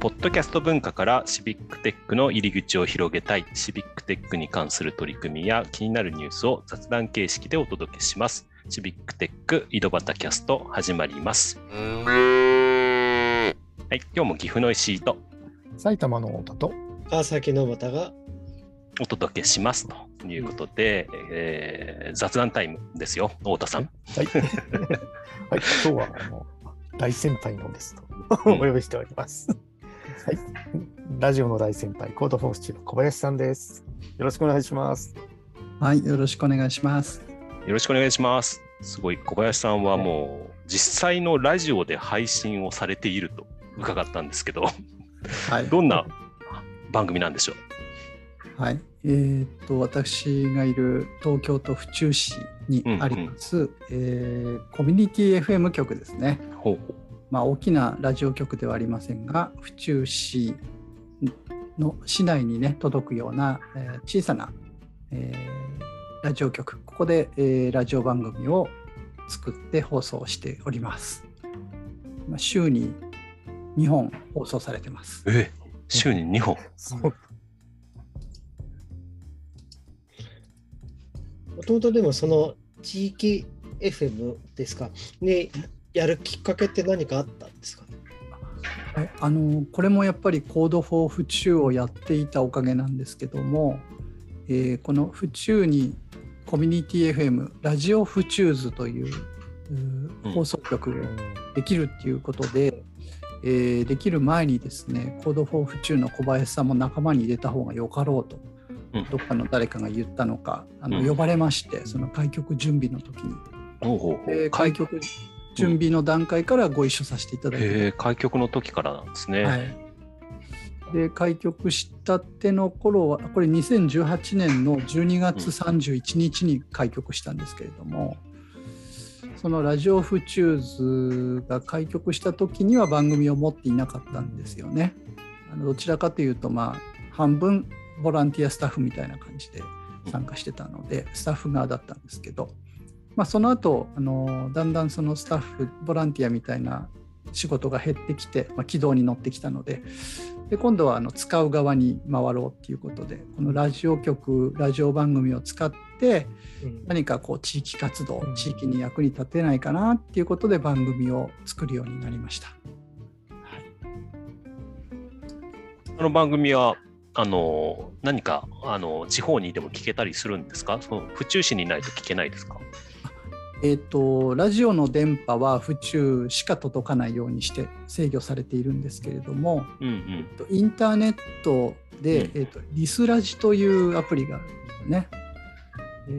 ポッドキャスト文化からシビックテックの入り口を広げたい、シビックテックに関する取り組みや気になるニュースを雑談形式でお届けします。シビックテック井戸端キャスト始まります。はい、今日も岐阜の石井と埼玉の太田と川崎の太がお届けしますということで、うん、えー、雑談タイムですよ、太田さん。はい、はい、今日はあの大先輩のですとお呼びしております。はい、ラジオの大先輩、コードフォースチの小林さんです。よろしくお願いします。はい、よろしくお願いします。よろしくお願いします。すごい、小林さんはもう、実際のラジオで配信をされていると伺ったんですけど、はい、どんな番組なんでしょう？はい、えー、っと私がいる東京都府中市にあります、うんうん、えー、コミュニティ FM 局ですね。ほうほうまあ、大きなラジオ局ではありませんが府中市の市内にね届くような、えー、小さな、えー、ラジオ局ここで、えー、ラジオ番組を作って放送しております。まあ、週に2本放送されてます。え週に2本、もともとでもその地域 FM ですか？にやるきっかけって何かあったんですかね？あのこれもやっぱり Code for 府中をやっていたおかげなんですけども、えー、この府中にコミュニティ FM ラジオフチューズという放送局ができるっていうことで、えー、できる前にですね Code for 府中の小林さんも仲間に入れた方がよかろうと、うん、どっかの誰かが言ったのかあの、呼ばれましてその開局準備の時に。う開局準備の段階からご一緒させていただいて、うん、開局の時からなんですね。はいで開局したての頃はこれ2018年の12月31日に開局したんですけれども、そのラジオフチューズが開局した時には番組を持っていなかったんですよね。あのどちらかというとまあ半分ボランティアスタッフみたいな感じで参加してたのでスタッフ側だったんですけど、まあ、その後あのだんだんそのスタッフボランティアみたいな仕事が減ってきて、まあ、軌道に乗ってきたのでで今度はあの使う側に回ろうっていうことでこのラジオ局ラジオ番組を使って何かこう地域活動、地域に役に立てないかなっていうことで番組を作るようになりました。はい、この番組はあの何かあの地方にでも聞けたりするんですか？その府中市にないと聞けないですか？えーと、ラジオの電波は府中しか届かないようにして制御されているんですけれども、うんうん、インターネットで、うん、えーと、リスラジというアプリがあるんですね。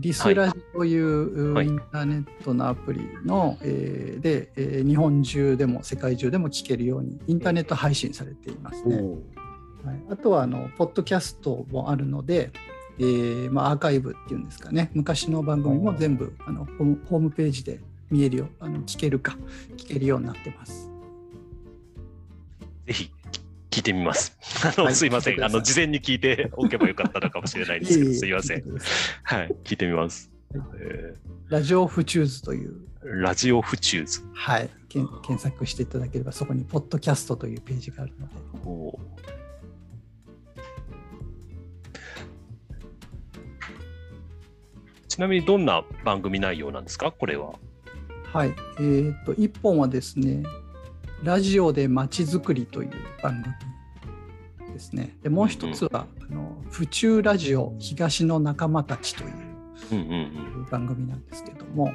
リスラジというインターネットのアプリの、はい、えー、で、えー、日本中でも世界中でも聞けるようにインターネット配信されていますね。はい、あとはあのポッドキャストもあるので、えーまあ、アーカイブっていうんですかね昔の番組も全部あのホームページで見えるよあの聞けるか聞けるようになってます。ぜひ聞いてみます。あの、はい、すいません。あの、事前に聞いておけばよかったのかもしれないんですけど、すいません。はい、聞いてみます。えー、ラジオフチューズという。ラジオフチューズ。はい。検索していただければ、そこに、ポッドキャストというページがあるので。おちなみにどんな番組内容なんですか、これは。はい、えーと、1本はですね、ラジオでまちづくりという番組ですね。でもう一つは、うん、あの府中ラジオ東の仲間たちという番組なんですけども、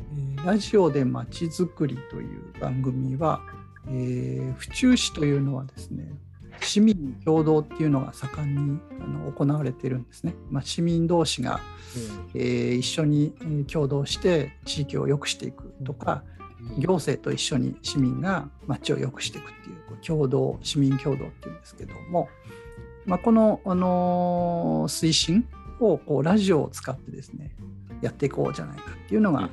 えー、ラジオでまちづくりという番組は、えー、府中市というのはですね、市民共同っていうのが盛んにあの行われているんですね。まあ、市民同士が、うん、えー、一緒に共同して地域を良くしていくとか、行政と一緒に市民が町を良くしていくっていう共同市民共同っていうんですけども、まあ、この、あのー、推進をこうラジオを使ってですねやっていこうじゃないかっていうのが、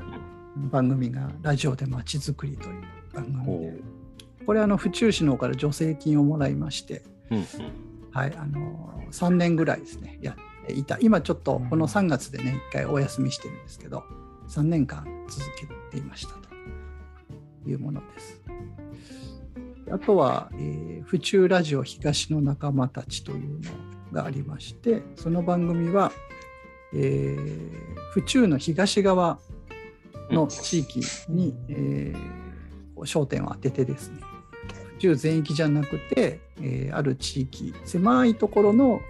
番組が「ラジオでまちづくり」という番組で。これあの府中市の方から助成金をもらいまして、うんうん、はい、あの3年ぐらいですねやっていた今ちょっとこの3月でね1回お休みしてるんですけど3年間続けていましたというものです。あとは、えー府中ラジオ東の仲間たちというのがありまして、その番組は、えー府中の東側の地域に、えー焦点を当ててですね、府中全域じゃなくて、えーある地域、狭いところの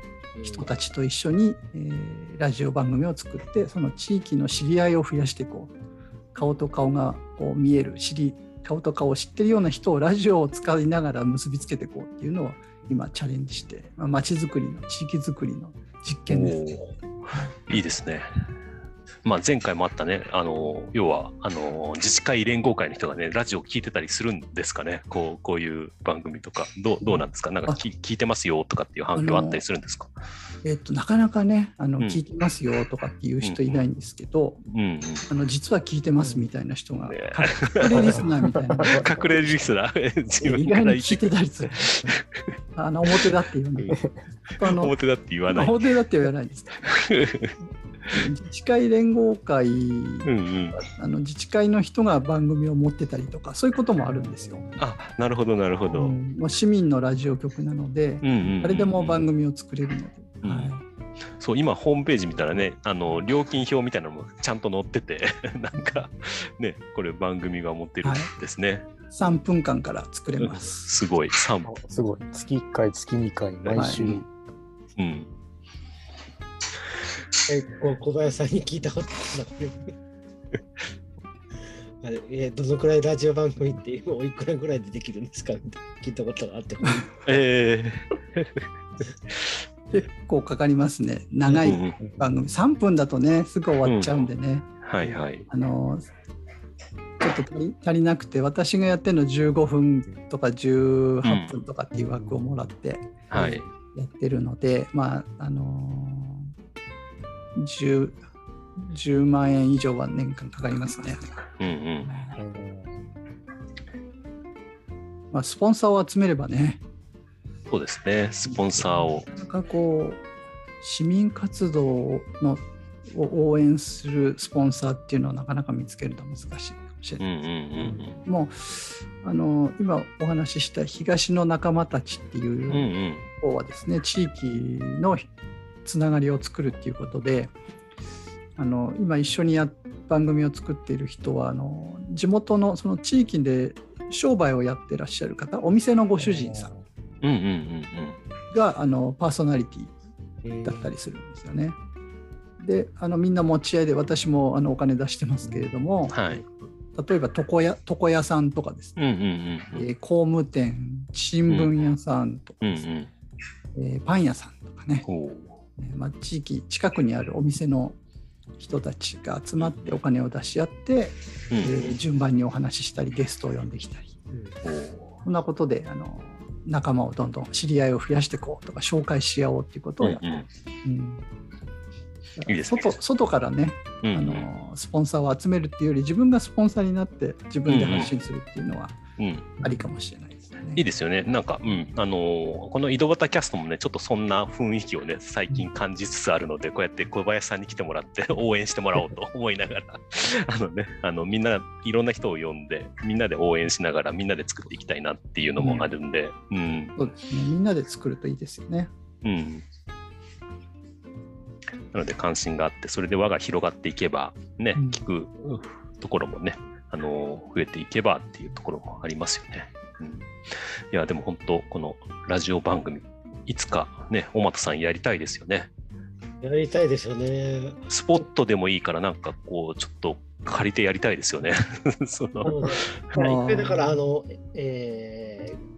人たちと一緒に、えーラジオ番組を作ってその地域の知り合いを増やしていこう顔と顔がこう見える知り顔と顔を知ってるような人をラジオを使いながら結びつけていこうっていうのを今チャレンジして、まあ、街づくりの地域づくりの実験です。おーいいですね。まあ、前回もあったね、あの要はあの自治会連合会の人がね、ラジオ聞いてたりするんですかね、こうこういう番組とか、どうどうなんですか、なんかき聞いてますよとかっていう反響あったりするんですか？えっとなかなかねあの、うん聞いてますよとかっていう人いないんですけど、うんうん、あの実は聞いてますみたいな人が、ね隠れリスナーみたいな隠れリスナー、自意分から聞いてたりする。あの表だって言わない。表だって言わない。表だって言わないです。自治会連合会、うんうん、あの自治会の人が番組を持ってたりとか、そういうこともあるんですよ。あなるほど、なるほど。うんもう市民のラジオ局なので、うんうんうん誰でも番組を作れるので。うんはいそう今ホームページ見たらねあの料金表みたいなのもちゃんと載ってて なんかねこれ番組が持ってるんですね、3分間から作れます。すごい3あすごい。月1回、月2回、毎週。はいうん小林さんに聞いたことあるえどのくらいラジオ番組っておいくらぐらいでできるんですかみたいな聞いたことがあって。え結構かかりますね。ー長いうんうん番組。3分だとね、すぐ終わっちゃうんでね。はいはいあのちょっと足り足りなくて私がやってるの15分とか18分とかっていう枠をもらってはいやってるので、まああのー 10, 10万円以上は年間かかりますね。うんうん。うんまあ、スポンサーを集めればね、そうですね。スポンサーを。なかなかこう市民活動のを応援するスポンサーっていうのはなかなか見つけるのは難しいかもしれない。うんうんうんもうあの今お話しした東の仲間たちっていう方はですね、地域のつながりを作るっていうことであの今一緒にや番組を作っている人はあの地元のその地域で商売をやってらっしゃる方お店のご主人さんうんうんうんがあのパーソナリティだったりするんですよね。であのみんな持ち合いで私もあのお金出してますけれども、はい。例えば床屋床屋さんとかです。ね、うんうんえー工務店新聞屋さんとかうんうですね、ん。えーパン屋さんとかね、ほう。ねまあ、地域近くにあるお店の人たちが集まってお金を出し合って、うん。えー順番にお話ししたりゲストを呼んできたり。ほうこんなことであの仲間をどんどん知り合いを増やしていこうとか紹介し合おうっていうことをやって、うんうん。いいですね。外外からね、うんうん。あのスポンサーを集めるっていうより自分がスポンサーになって自分で発信するっていうのはうん。ありかもしれない。いいですよね。なんか、うん、あのーこの井戸端キャストもね、ちょっとそんな雰囲気をね、最近感じつつあるので、こうやって小林さんに来てもらって 応援してもらおうと思いながら、あのね、あのみんな、いろんな人を呼んで、みんなで応援しながら、みんなで作っていきたいなっていうのもあるんで、うん、そうですね。みんなで作るといいですよね。うん。なので関心があって、それで輪が広がっていけば、ね、うん聞くところもね、あの増えていけばっていうところもありますよね。うん、いや、でも本当、このラジオ番組、いつかね、小俣さんやりたいですよね。やりたいですよね。スポットでもいいから、なんかこう、ちょっと借りてやりたいですよね。そのそうねだから、あの、えー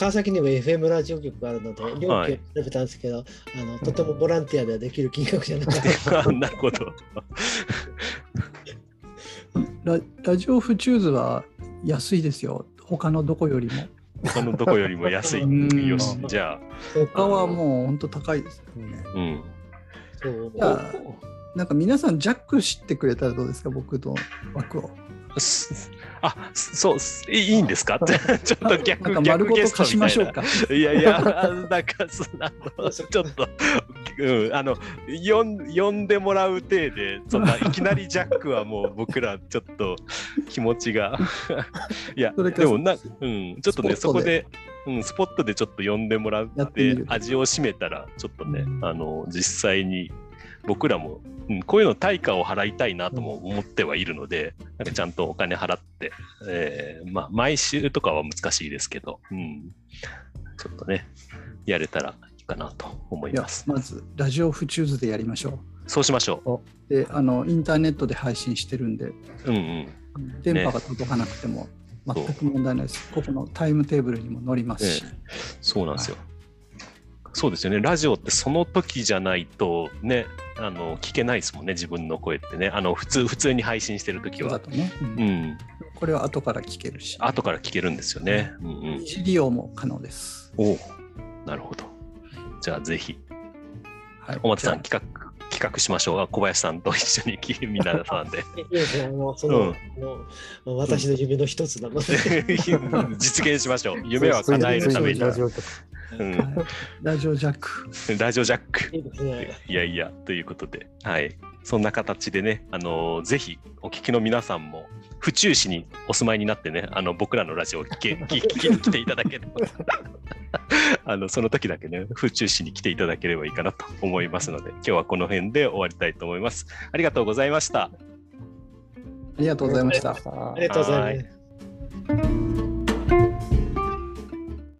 川崎にも FM ラジオ局があるので、料金を調べたんですけど、あのとてもボランティアではできる金額じゃなかった。なるほど。ララジオフチューズは安いですよ。他のどこよりも。他のどこよりも安い。うんよし、じゃあ、他はもう本当高いですよね。うん。そうじゃあなんか皆さんジャック知ってくれたらどうですか僕の枠を。すあ、そう、すいいいんですか？ちょっと逆なんか丸ごと貸しましょうか。か。いやいや、なんかそあのちょっとうん、あの呼ん呼んでもらう体でそんないきなりジャックはもう僕らちょっと気持ちが。いやでもな、うん、ちょっとねそこで、うん、スポットでちょっと呼んでもらって味を占めたらちょっとね、うんあの実際に僕らも、うん、こういうの対価を払いたいなとも思ってはいるので、なんかちゃんとお金払って、えーまあ、毎週とかは難しいですけど、うん、ちょっとねやれたらかなと思います。まずラジオフチューズでやりましょそうしましょう。であのインターネットで配信してるんでう。うんうん。電波が届かなくても全く問題ないです。ここのタイムテーブルにも載りますし。そうなんですよ。そうですよね。ラジオってその時じゃないとね、あの聞けないですもんね、自分の声ってね。あの普通普通に配信してる時は。ね、うんうん。これは後から聞けるし。後から聞けるんですよね。うんうん利用も可能です。おお。なるほど。じゃあぜひ、はい、お松さん企画企画しましょう。あ小林さんと一緒にき皆さんで。いいですね。あのその、う私の夢の一つなので。実現しましょう。夢は叶えるために。ラジオジオジャック。ラジオジャック。いいですね。いやいや、ということで、はい。そんな形でね、あのぜひお聞きの皆さんも、府中市にお住まいになってね、あの僕らのラジオを聞け聞聞きに来ていただければ、あのその時だけね、府中市に来ていただければいいかなと思いますので、今日はこの辺で終わりたいと思います。ありがとうございました。ありがとうございました。あありがとうございます。